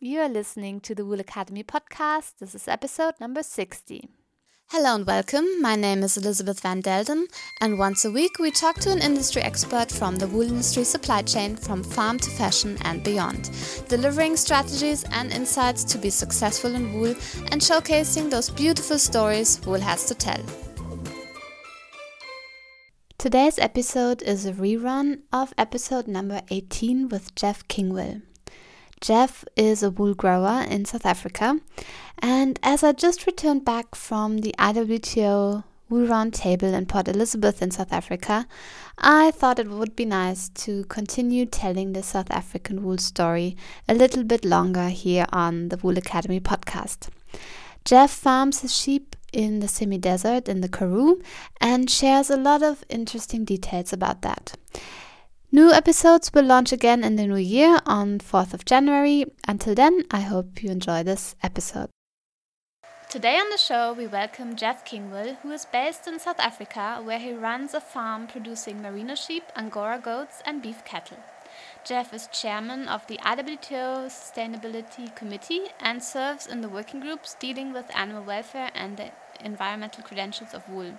You are listening to the Wool Academy podcast. This is episode number 60. Hello and welcome. My name is Elizabeth Van Delden, and once a week we talk to an industry expert from the wool industry supply chain from farm to fashion and beyond, delivering strategies and insights to be successful in wool and showcasing those beautiful stories wool has to tell. Today's episode is a rerun of episode number 18 with Jeff Kingwill. Jeff is a wool grower in South Africa, and as I just returned back from the IWTO Wool Roundtable in Port Elizabeth in South Africa, I thought it would be nice to continue telling the South African wool story a little bit longer here on the Wool Academy podcast. Jeff farms his sheep in the semi desert in the Karoo and shares a lot of interesting details about that. New episodes will launch again in the new year on 4th of January. Until then, I hope you enjoy this episode. Today on the show, we welcome Jeff Kingwill, who is based in South Africa, where he runs a farm producing merino sheep, Angora goats, and beef cattle. Jeff is chairman of the IWTO Sustainability Committee and serves in the working groups dealing with animal welfare and the environmental credentials of wool.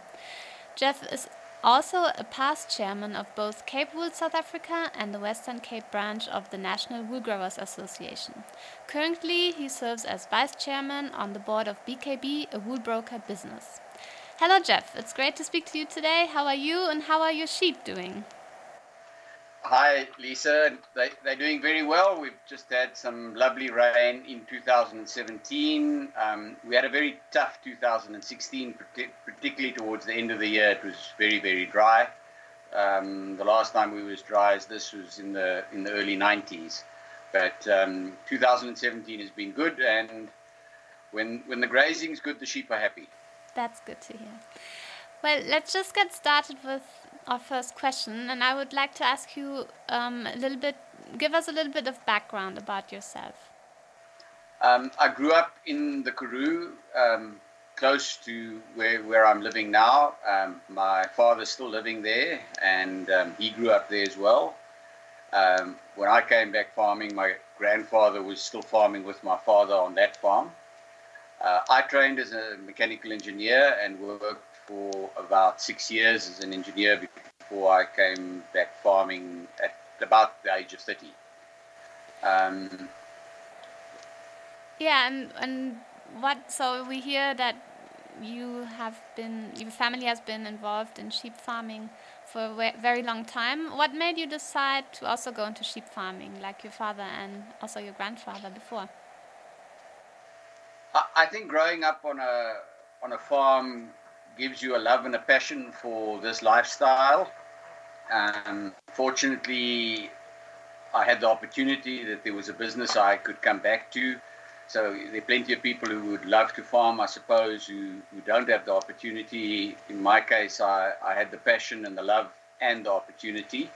Jeff is also a past chairman of both Cape Wool South Africa and the Western Cape branch of the National Wool Growers Association. Currently, he serves as vice chairman on the board of BKB, a wool broker business. Hello, Jeff. It's great to speak to you today. How are you and how are your sheep doing? Hi, Lisa. They, they're doing very well. We've just had some lovely rain in 2017. Um, we had a very tough 2016, particularly towards the end of the year. It was very, very dry. Um, the last time we was dry as this was in the in the early 90s. But um, 2017 has been good, and when when the grazing is good, the sheep are happy. That's good to hear. Well, let's just get started with our first question, and I would like to ask you um, a little bit, give us a little bit of background about yourself. Um, I grew up in the Karoo, um, close to where, where I'm living now. Um, my father's still living there, and um, he grew up there as well. Um, when I came back farming, my grandfather was still farming with my father on that farm. Uh, I trained as a mechanical engineer and worked for about six years as an engineer before I came back farming at about the age of 30. Um, yeah, and, and what, so we hear that you have been, your family has been involved in sheep farming for a very long time. What made you decide to also go into sheep farming, like your father and also your grandfather before? I think growing up on a on a farm gives you a love and a passion for this lifestyle. Um, fortunately, I had the opportunity that there was a business I could come back to. So there are plenty of people who would love to farm, I suppose, who, who don't have the opportunity. In my case, I, I had the passion and the love and the opportunity.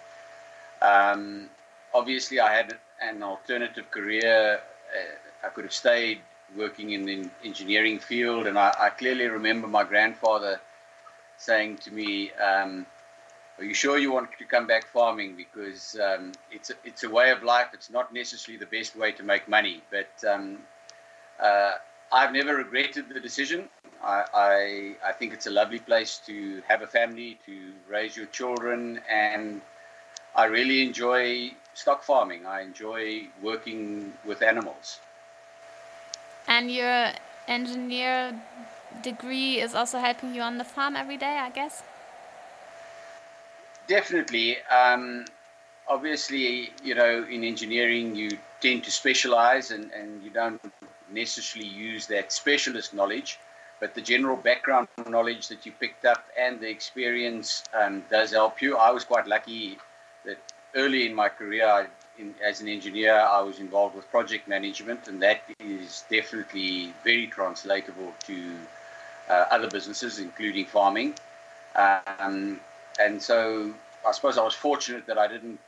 Um, obviously, I had an alternative career. Uh, I could have stayed working in the engineering field, and I, I clearly remember my grandfather saying to me, um, "Are you sure you want to come back farming? Because um, it's a, it's a way of life. It's not necessarily the best way to make money, but um, uh, I've never regretted the decision. I, I, I think it's a lovely place to have a family, to raise your children, and I really enjoy stock farming. I enjoy working with animals." And your engineer degree is also helping you on the farm every day, I guess? Definitely. Um, obviously, you know, in engineering, you tend to specialize and, and you don't necessarily use that specialist knowledge, but the general background knowledge that you picked up and the experience um, does help you. I was quite lucky that early in my career, I in, as an engineer, I was involved with project management, and that is definitely very translatable to uh, other businesses, including farming. Um, and so I suppose I was fortunate that I didn't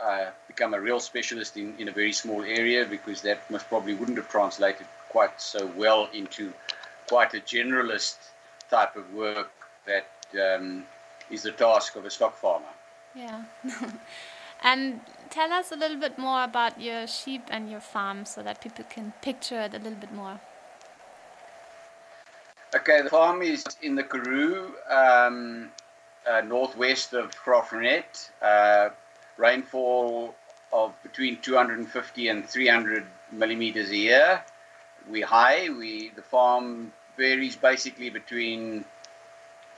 uh, become a real specialist in, in a very small area because that most probably wouldn't have translated quite so well into quite a generalist type of work that um, is the task of a stock farmer. Yeah. And tell us a little bit more about your sheep and your farm so that people can picture it a little bit more. Okay, the farm is in the Karoo, um, uh, northwest of Graaff-Reinet. Uh, rainfall of between 250 and 300 millimeters a year. We high. We the farm varies basically between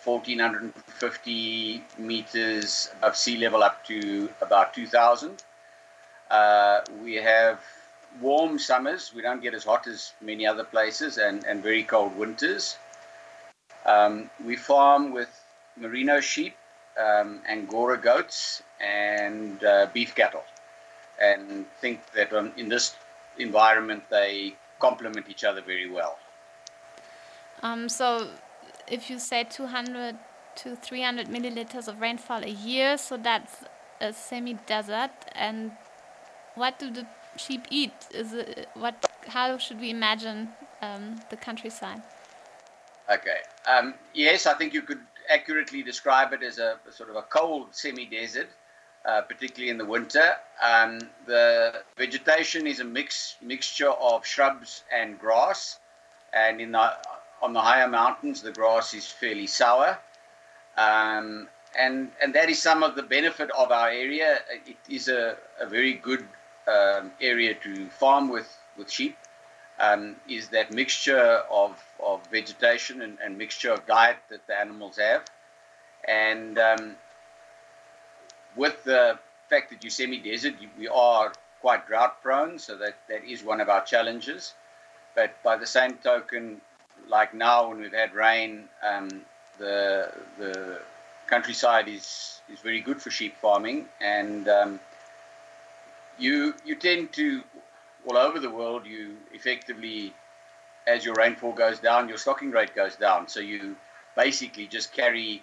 1450 meters of sea level up to about 2000. Uh, we have warm summers. We don't get as hot as many other places, and, and very cold winters. Um, we farm with merino sheep, um, Angora goats, and uh, beef cattle, and think that um, in this environment they complement each other very well. Um, so, if you say 200 to 300 milliliters of rainfall a year, so that's a semi-desert. And what do the sheep eat? Is it what? How should we imagine um, the countryside? Okay. Um, yes, I think you could accurately describe it as a, sort of a cold semi-desert, uh, particularly in the winter. Um, the vegetation is a mix mixture of shrubs and grass, and in the on the higher mountains, the grass is fairly sour. Um, and, and that is some of the benefit of our area. It is a, a very good um, area to farm with, with sheep um, is that mixture of, of vegetation and, and, mixture of diet that the animals have. And um, with the fact that you're semi-desert, we are quite drought prone, so that, that is one of our challenges. But by the same token, like now when we've had rain, um, the the countryside is is very good for sheep farming, and um, you you tend to all over the world, you effectively, as your rainfall goes down, your stocking rate goes down. So you basically just carry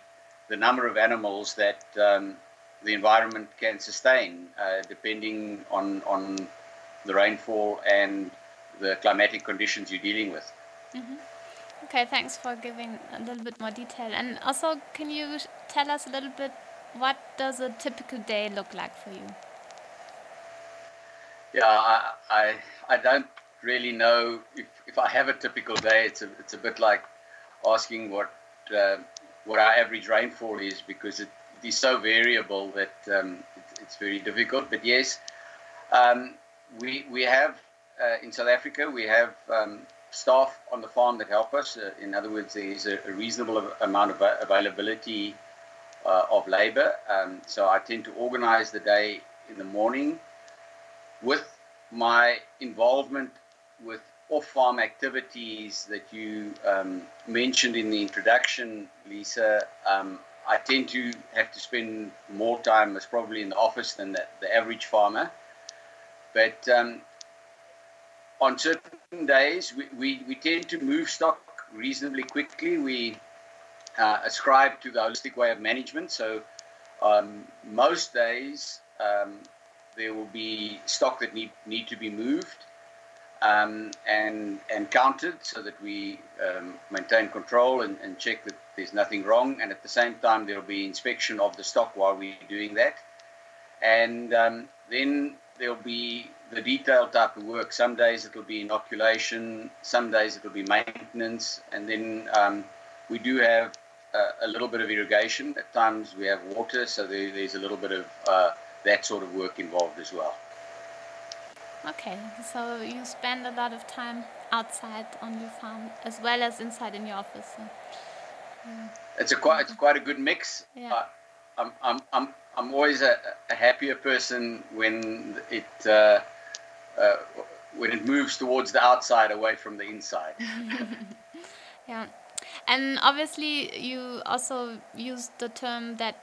the number of animals that um, the environment can sustain, uh, depending on on the rainfall and the climatic conditions you're dealing with. Mm-hmm. Okay, thanks for giving a little bit more detail. And also, can you tell us a little bit what does a typical day look like for you? Yeah, I, I, I don't really know if, if I have a typical day. It's a, it's a bit like asking what uh, what our average rainfall is because it, it is so variable that um, it, it's very difficult. But yes, um, we we have uh, in South Africa we have um, staff on the farm that help us. Uh, in other words, there is a, a reasonable amount of availability uh, of labor. Um, so I tend to organize the day in the morning with my involvement with off-farm activities that you um, mentioned in the introduction, Lisa, um, I tend to have to spend more time as probably in the office than the, the average farmer. But um, on certain days, we, we, we, tend to move stock reasonably quickly. We uh, ascribe to the holistic way of management. So um, most days, um, there will be stock that need, need to be moved um, and, and counted so that we um, maintain control and, and check that there's nothing wrong. And at the same time, there will be inspection of the stock while we're doing that. And um, then there'll be the detailed type of work. Some days it'll be inoculation, some days it'll be maintenance, and then um, we do have a, a, little bit of irrigation. At times we have water, so there, there's a little bit of uh, that sort of work involved as well. Okay, so you spend a lot of time outside on your farm as well as inside in your office. So, yeah. It's a quite it's quite a good mix. Yeah. Uh, I'm, I'm, I'm, I'm always a, a happier person when it uh, uh, when it moves towards the outside away from the inside. yeah, and obviously you also use the term that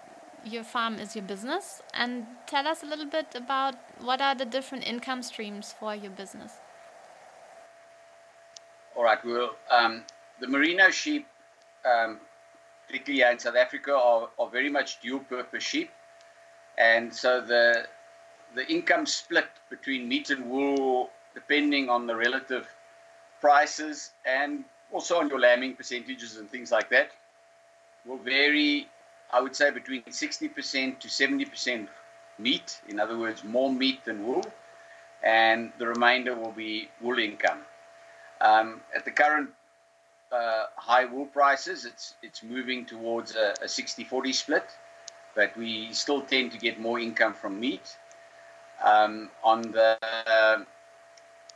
your farm is your business, and tell us a little bit about what are the different income streams for your business. All right, well, um, the merino sheep, um, particularly in South Africa, are, are very much dual purpose sheep. And so the the income split between meat and wool, depending on the relative prices and also on your lambing percentages and things like that, will vary. I would say between 60% to 70% meat, in other words, more meat than wool, and the remainder will be wool income. Um, at the current uh, high wool prices, it's it's moving towards a, a 60-40 split, but we still tend to get more income from meat. Um, on the uh,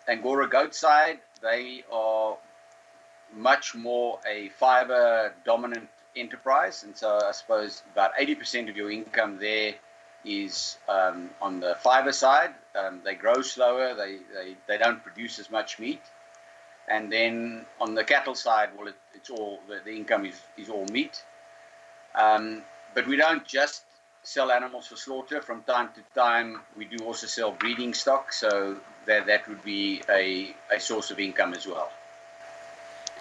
Angora goat side, they are much more a fiber dominant enterprise, and so I suppose about 80% of your income there is um, on the fiber side. Um, they grow slower, they, they, they don't produce as much meat. And then on the cattle side, well, it, it's all the, the income is, is all meat. Um, but we don't just sell animals for slaughter. From time to time, we do also sell breeding stock, so that, that would be a, a source of income as well.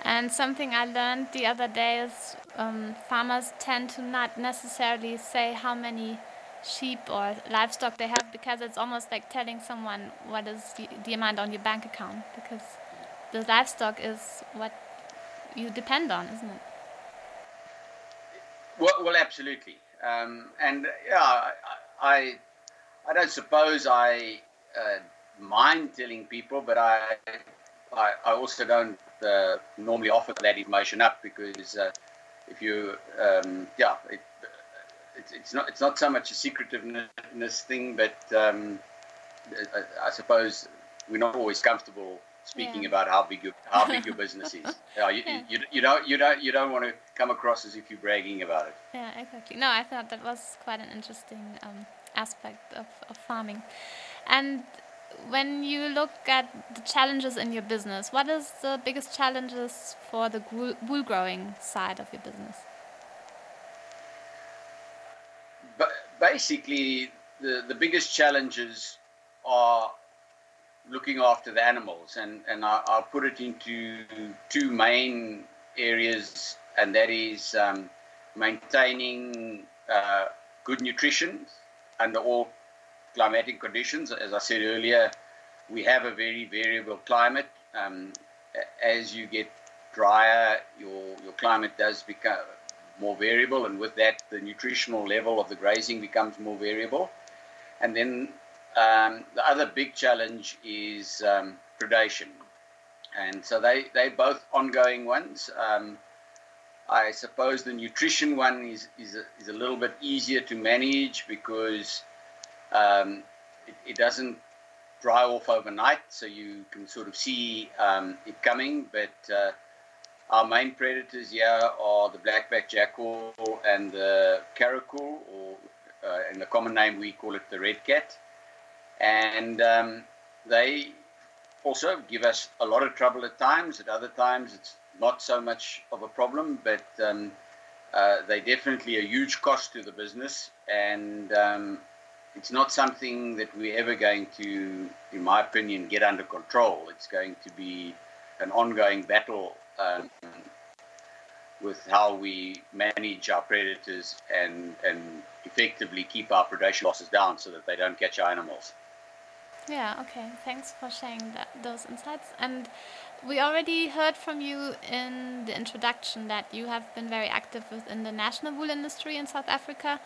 And something I learned the other day is um, farmers tend to not necessarily say how many sheep or livestock they have because it's almost like telling someone what is the, the amount on your bank account because the livestock is what you depend on, isn't it? Well, well absolutely. Um, and yeah, I, I, don't suppose I uh, mind telling people, but I, I, I also don't uh, normally offer that information up because uh, if you, um, yeah, it, it's, it's not it's not so much a secretiveness thing, but um, I, I, suppose we're not always comfortable speaking yeah. about how big your how big your business is. Yeah, you, yeah. You, you, don't you don't you don't want to come across as if you're bragging about it. Yeah, exactly. No, I thought that was quite an interesting um, aspect of, of farming, and when you look at the challenges in your business, what is the biggest challenges for the wool growing side of your business? But basically, the, the biggest challenges are looking after the animals, and, and I, will put it into two main areas, and that is um, maintaining uh, good nutrition under all climatic conditions. As I said earlier, we have a very variable climate. Um, as you get drier, your, your climate does become more variable, and with that, the nutritional level of the grazing becomes more variable. And then um, the other big challenge is um, predation. And so they, they're both ongoing ones. Um, I suppose the nutrition one is, is, a, is a little bit easier to manage because um, it, it, doesn't dry off overnight, so you can sort of see um, it coming. But uh, our main predators here are the blackback jackal and the caracal, or uh, in the common name we call it the red cat. And um, they also give us a lot of trouble at times. At other times, it's not so much of a problem, but um, uh, they definitely a huge cost to the business. And um, it's not something that we're ever going to, in my opinion, get under control. It's going to be an ongoing battle um, with how we manage our predators and, and effectively keep our predation losses down so that they don't catch our animals. Yeah, okay. Thanks for sharing that, those insights. And we already heard from you in the introduction that you have been very active within the national wool industry in South Africa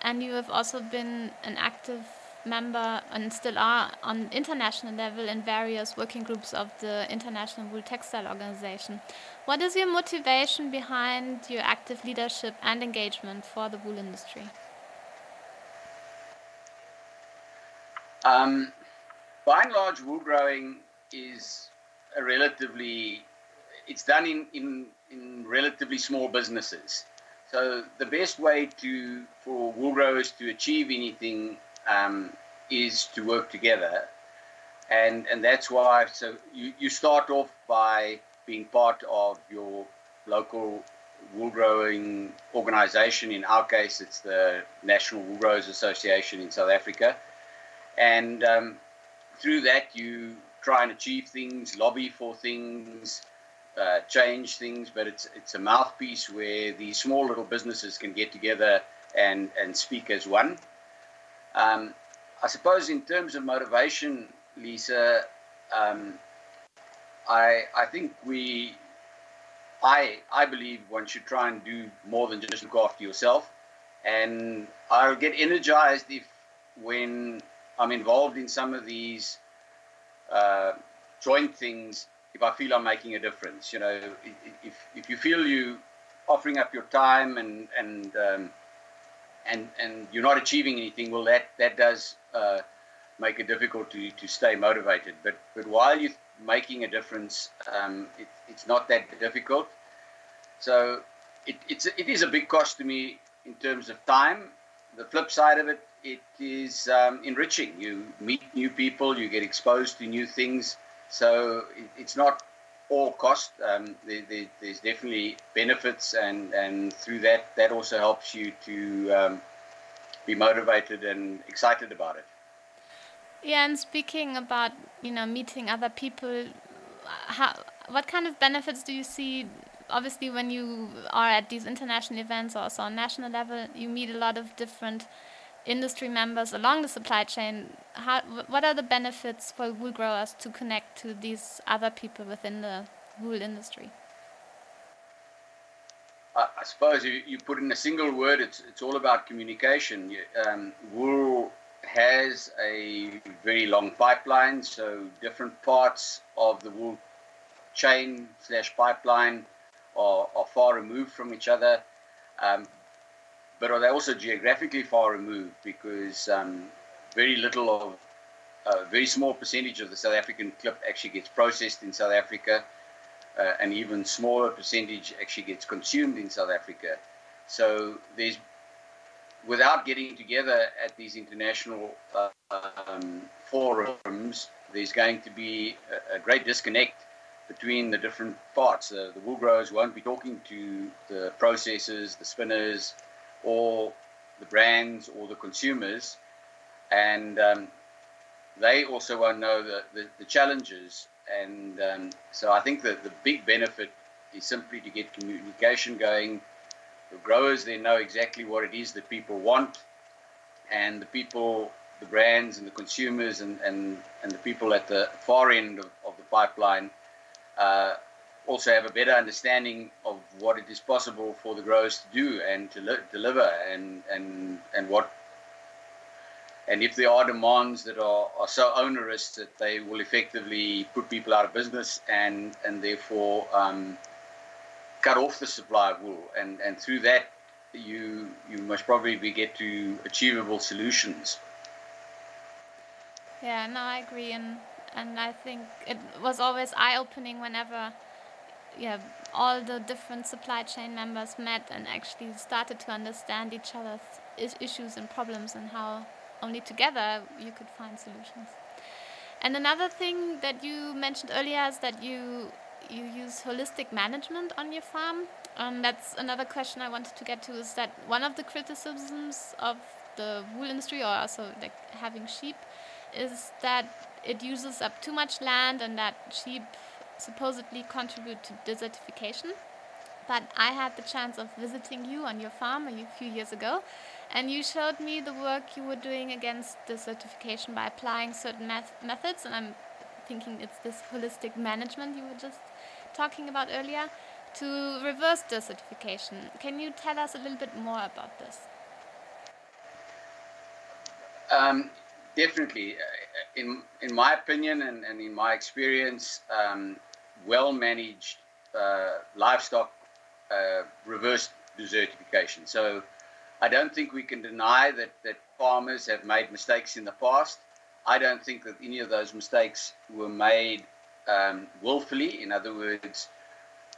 and you have also been an active member and still are on international level in various working groups of the International Wool Textile Organization. What is your motivation behind your active leadership and engagement for the wool industry? Um, by and large, wool growing is a relatively, it's done in, in, in relatively small businesses. So the best way to for wool growers to achieve anything um, is to work together, and and that's why. So you, you start off by being part of your local wool growing organization. In our case, it's the National Wool Growers Association in South Africa, and um, through that you try and achieve things, lobby for things, uh, change things, but it's it's a mouthpiece where these small little businesses can get together and and speak as one. Um, I suppose in terms of motivation, Lisa, um, I I think we I I believe one should try and do more than just look after yourself, and I'll get energized if when I'm involved in some of these uh, joint things if I feel I'm making a difference. You know, if, if you feel you offering up your time and and um, and and you're not achieving anything, well, that that does uh, make it difficult to, to stay motivated. But but while you're making a difference, um, it, it's not that difficult. So it, it's it is a big cost to me in terms of time. The flip side of it, it is um, enriching. You meet new people, you get exposed to new things. So it, it's not all cost. Um, there, there, there's definitely benefits, and, and through that, that also helps you to um, be motivated and excited about it. Yeah, and speaking about you know meeting other people, how what kind of benefits do you see? Obviously, when you are at these international events or also on national level, you meet a lot of different industry members along the supply chain. How, what are the benefits for wool growers to connect to these other people within the wool industry? I, I suppose you, you put in a single word, it's, it's all about communication. Um, wool has a very long pipeline, so different parts of the wool chain slash pipeline are, are far removed from each other. Um, but are they also geographically far removed because um, very little of a very small percentage of the South African clip actually gets processed in South Africa, uh, and even smaller percentage actually gets consumed in South Africa. So there's without getting together at these international um, forums, there's going to be a, a, great disconnect between the different parts. Uh, the wool growers won't be talking to the processors, the spinners, or the brands or the consumers, and um, they also won't know the, the, the challenges. And um, so I think that the big benefit is simply to get communication going. The growers then know exactly what it is that people want, and the people, the brands, and the consumers, and, and, and the people at the far end of, of the pipeline uh, also have a better understanding of what it is possible for the growers to do and to li- deliver, and, and, and what and if there are demands that are, are so onerous that they will effectively put people out of business and and therefore um, cut off the supply of wool, and, and through that, you you must probably get to achievable solutions. Yeah, no, I agree, and and I think it was always eye opening whenever, yeah, all the different supply chain members met and actually started to understand each other's issues and problems and how only together you could find solutions. And another thing that you mentioned earlier is that you you use holistic management on your farm. And that's another question I wanted to get to. Is that one of the criticisms of the wool industry, or also like having sheep, is that it uses up too much land and that sheep supposedly contribute to desertification. But I had the chance of visiting you on your farm a few years ago, and you showed me the work you were doing against desertification by applying certain methods. And I'm thinking it's this holistic management you were just talking about earlier to reverse desertification. Can you tell us a little bit more about this? Um, definitely. Uh, in, in my opinion and, and in my experience, um, well managed uh, livestock uh, reverse desertification. So I don't think we can deny that, that farmers have made mistakes in the past. I don't think that any of those mistakes were made um, willfully. In other words,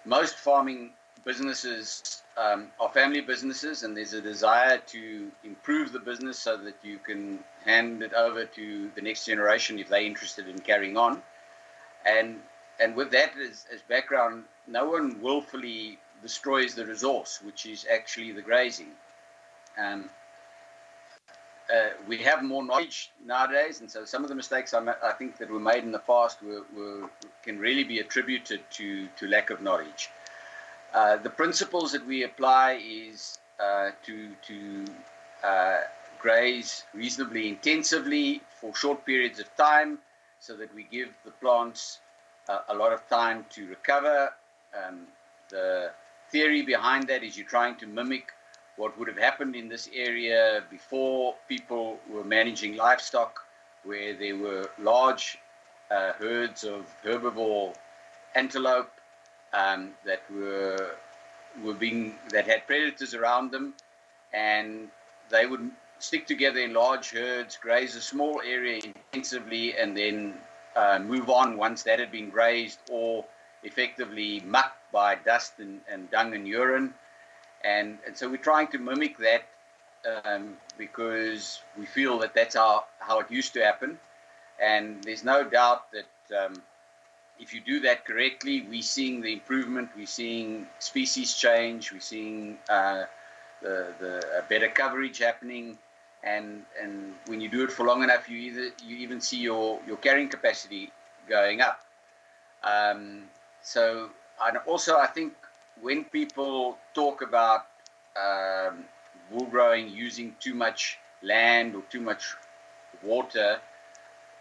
most farming businesses um, are family businesses, and there's a desire to improve the business so that you can hand it over to the next generation if they're interested in carrying on. And and with that as, as background, no one willfully destroys the resource, which is actually the grazing. Um, uh, we have more knowledge nowadays, and so some of the mistakes I, I think that were made in the past were, were, can really be attributed to, to lack of knowledge. Uh, the principles that we apply is uh, to, to uh, graze reasonably intensively for short periods of time so that we give the plants a lot of time to recover. Um, the theory behind that is you're trying to mimic what would have happened in this area before people were managing livestock, where there were large uh, herds of herbivore antelope um, that were were being that had predators around them, and they would stick together in large herds, graze a small area intensively, and then uh, move on once that had been grazed or effectively mucked by dust and, and dung and urine. And, and so we're trying to mimic that um, because we feel that that's how, how it used to happen. And there's no doubt that um, if you do that correctly, we're seeing the improvement, we're seeing species change, we're seeing uh, the, the better coverage happening. And, and when you do it for long enough, you either you even see your, your carrying capacity going up. Um, so, and also I think when people talk about um, wool growing using too much land or too much water,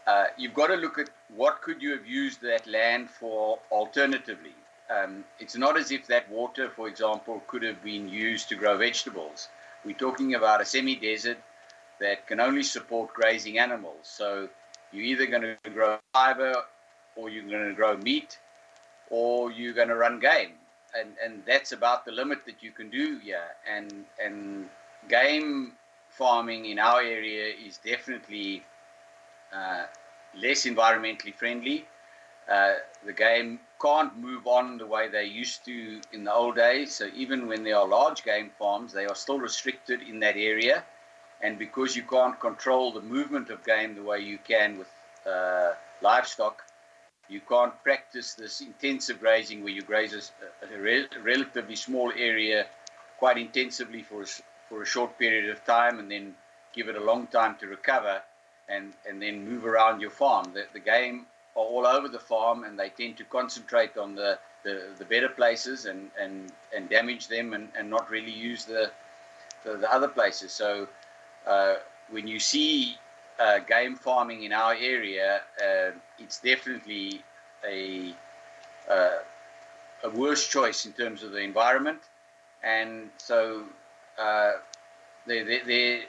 uh, you've got to look at what could you have used that land for alternatively. Um, it's not as if that water, for example, could have been used to grow vegetables. We're talking about a semi-desert that can only support grazing animals. So you're either going to grow fiber or you're going to grow meat or you're going to run game. And, and that's about the limit that you can do here. And, and game farming in our area is definitely uh, less environmentally friendly. Uh, the game can't move on the way they used to in the old days. So even when there are large game farms, they are still restricted in that area. And because you can't control the movement of game the way you can with uh, livestock, you can't practice this intensive grazing where you graze a, a, re- relatively small area quite intensively for a, for a short period of time and then give it a long time to recover and, and then move around your farm. The, the game are all over the farm and they tend to concentrate on the, the, the better places and, and, and damage them and, and not really use the, the, the other places. So uh, when you see uh, game farming in our area, uh, it's definitely a uh, a worse choice in terms of the environment, and so uh, the, the, the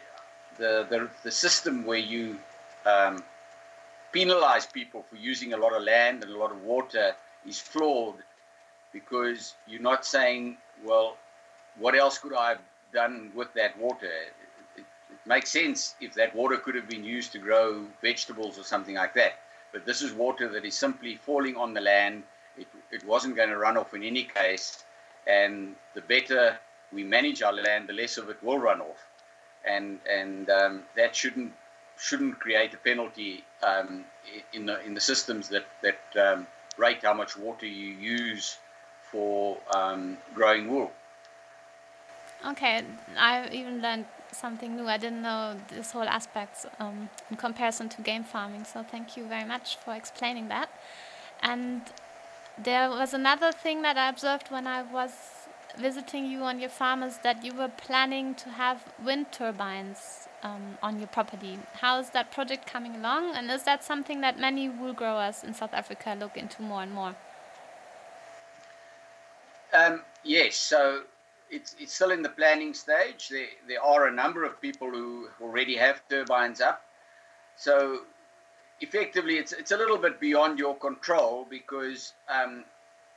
the the system where you um, penalize people for using a lot of land and a lot of water is flawed because you're not saying, well, what else could I have done with that water? Makes sense if that water could have been used to grow vegetables or something like that. But this is water that is simply falling on the land. It, it wasn't going to run off in any case. And the better we manage our land, the less of it will run off. And, and um, that shouldn't, shouldn't create a penalty um, in, the, in the systems that, that um, rate how much water you use for um, growing wool. Okay, I even learned something new. I didn't know this whole aspect um, in comparison to game farming. So thank you very much for explaining that. And there was another thing that I observed when I was visiting you on your farm is that you were planning to have wind turbines um, on your property. How is that project coming along? And is that something that many wool growers in South Africa look into more and more? Um, yes. So it's, it's still in the planning stage. There, there are a number of people who already have turbines up. So effectively, it's, it's a little bit beyond your control because um,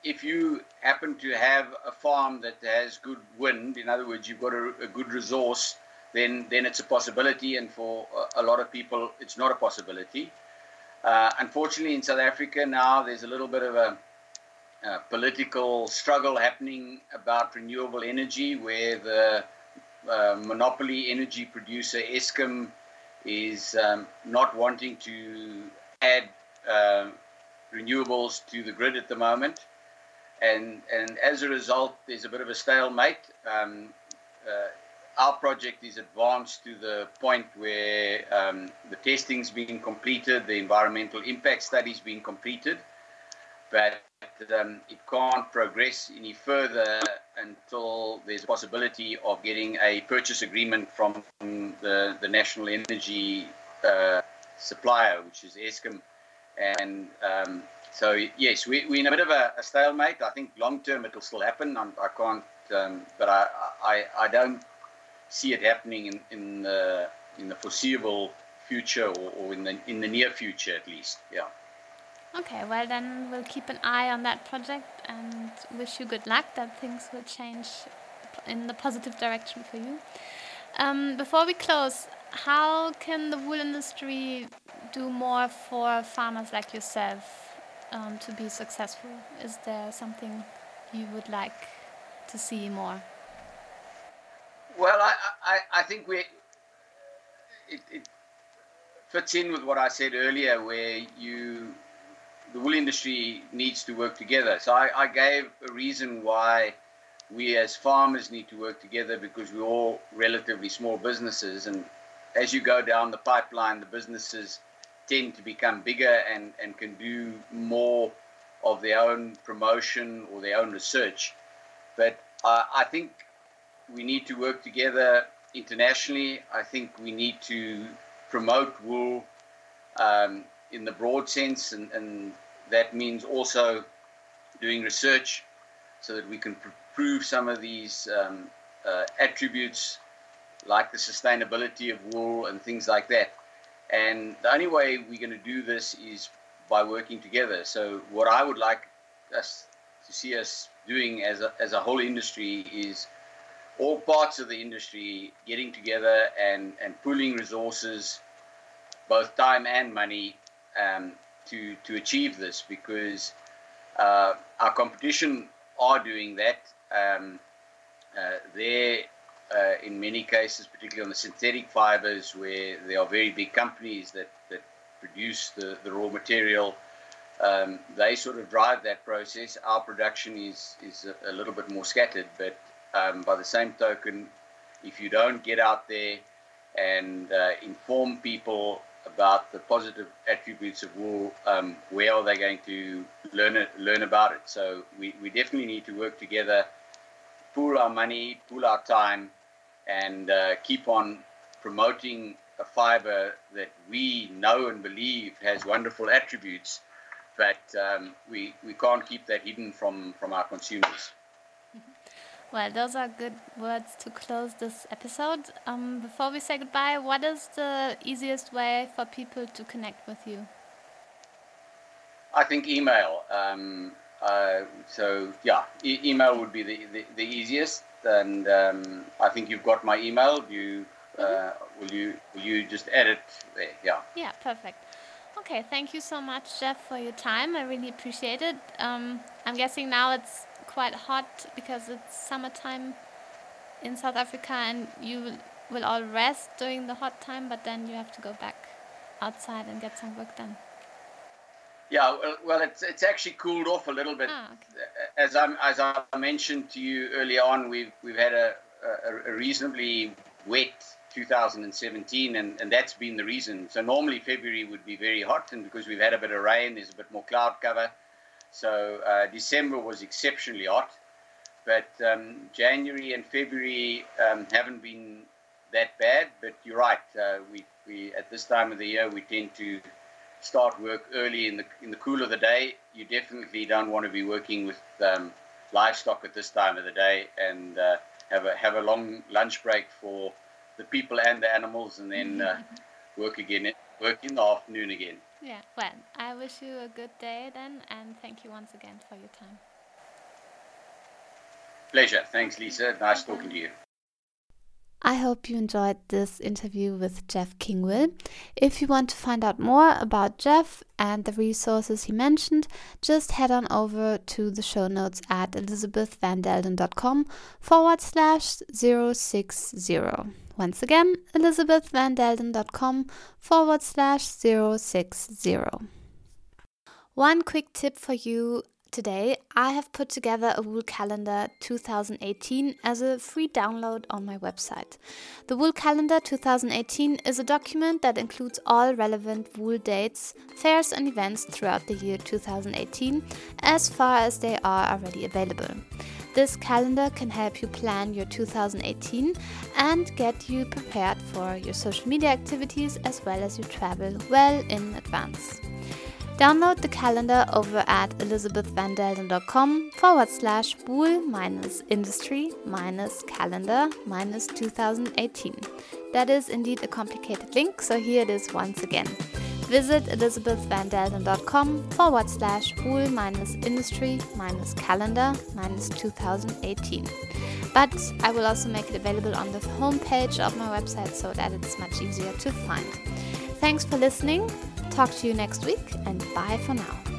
if you happen to have a farm that has good wind, in other words, you've got a, a good resource, then, then it's a possibility. And for a, lot of people, it's not a possibility. Uh, unfortunately, in South Africa now, there's a little bit of a political struggle happening about renewable energy, where the uh, monopoly energy producer Eskom is um, not wanting to add uh, renewables to the grid at the moment. And, and as a result, there's a bit of a stalemate. Um, uh, our project is advanced to the point where um, the testing's being completed, the environmental impact study's being completed, but um, it can't progress any further until there's a possibility of getting a purchase agreement from the, the national energy uh, supplier, which is Eskom. And um, so, yes, we, we're in a bit of a, a stalemate. I think long term it'll still happen. I'm, I can not um, but I, I, I don't see it happening in, in the in the foreseeable future or, or in the in the near future at least. Yeah. Okay, well then we'll keep an eye on that project and wish you good luck that things will change in the positive direction for you. Um, before we close, how can the wool industry do more for farmers like yourself um, to be successful? Is there something you would like to see more? Well, I, I, I think we it, it fits in with what I said earlier, where you the wool industry needs to work together. So I, I gave a reason why we as farmers need to work together because we're all relatively small businesses. And as you go down the pipeline the businesses tend to become bigger and, and can do more of their own promotion or their own research. But uh, i think we need to work together internationally. I think we need to promote wool um, in the broad sense and, and that means also doing research so that we can pr- prove some of these um, uh, attributes like the sustainability of wool and things like that. And the only way we're going to do this is by working together. So what I would like us to see us doing as a, as a whole industry is all parts of the industry getting together and, and pooling resources, both time and money, um, to, to achieve this because uh, our competition are doing that. Um, uh, there, uh, in many cases, particularly on the synthetic fibers, where there are very big companies that, that produce the, the raw material, um, they sort of drive that process. Our production is, is a, a little bit more scattered, but um, by the same token, if you don't get out there and uh, inform people about the positive attributes of wool, um, where are they going to learn it, learn about it? So we, we definitely need to work together, pool our money, pool our time, and uh, keep on promoting a fiber that we know and believe has wonderful attributes, but um, we, we can't keep that hidden from, from our consumers. Well, those are good words to close this episode. Um, before we say goodbye, what is the easiest way for people to connect with you? I think email. Um, uh, so yeah, e email would be the, the, the easiest, and um, I think you've got my email. You uh, mm -hmm. will you will you just edit there? Yeah. Yeah, perfect. Okay, thank you so much, Jeff, for your time. I really appreciate it. Um, I'm guessing now it's quite hot because it's summertime in South Africa and you will all rest during the hot time, but then you have to go back outside and get some work done. Yeah, well, it's it's actually cooled off a little bit. Ah, okay. As I as I mentioned to you earlier on, we've we've had a, a, a reasonably wet 2017, and, and that's been the reason. So normally February would be very hot, and because we've had a bit of rain, there's a bit more cloud cover. So uh, December was exceptionally hot, but um, January and February um, haven't been that bad. But you're right. Uh, we, we at this time of the year we tend to start work early in the in the cool of the day. You definitely don't want to be working with um, livestock at this time of the day and uh, have a have a long lunch break for the people and the animals, and then uh, work again work in the afternoon again. Yeah, well, I wish you a good day then, and thank you once again for your time. Pleasure. Thanks, Lisa. Nice talking to you. I hope you enjoyed this interview with Jeff Kingwill. If you want to find out more about Jeff and the resources he mentioned, just head on over to the show notes at elizabethvandelden.com forward slash 060. Once again, elizabethvandelden.com forward slash 060. One quick tip for you today I have put together a Wool Calendar 2018 as a free download on my website. The Wool Calendar 2018 is a document that includes all relevant wool dates, fairs, and events throughout the year 2018 as far as they are already available. This calendar can help you plan your 2018 and get you prepared for your social media activities as well as your travel well in advance. Download the calendar over at elizabethvandelden.com forward slash wool minus industry minus calendar minus 2018. That is indeed a complicated link, so here it is once again. Visit elizabethvandelden.com forward slash wool minus industry minus calendar minus 2018. But I will also make it available on the homepage of my website so that it's much easier to find. Thanks for listening. Talk to you next week and bye for now.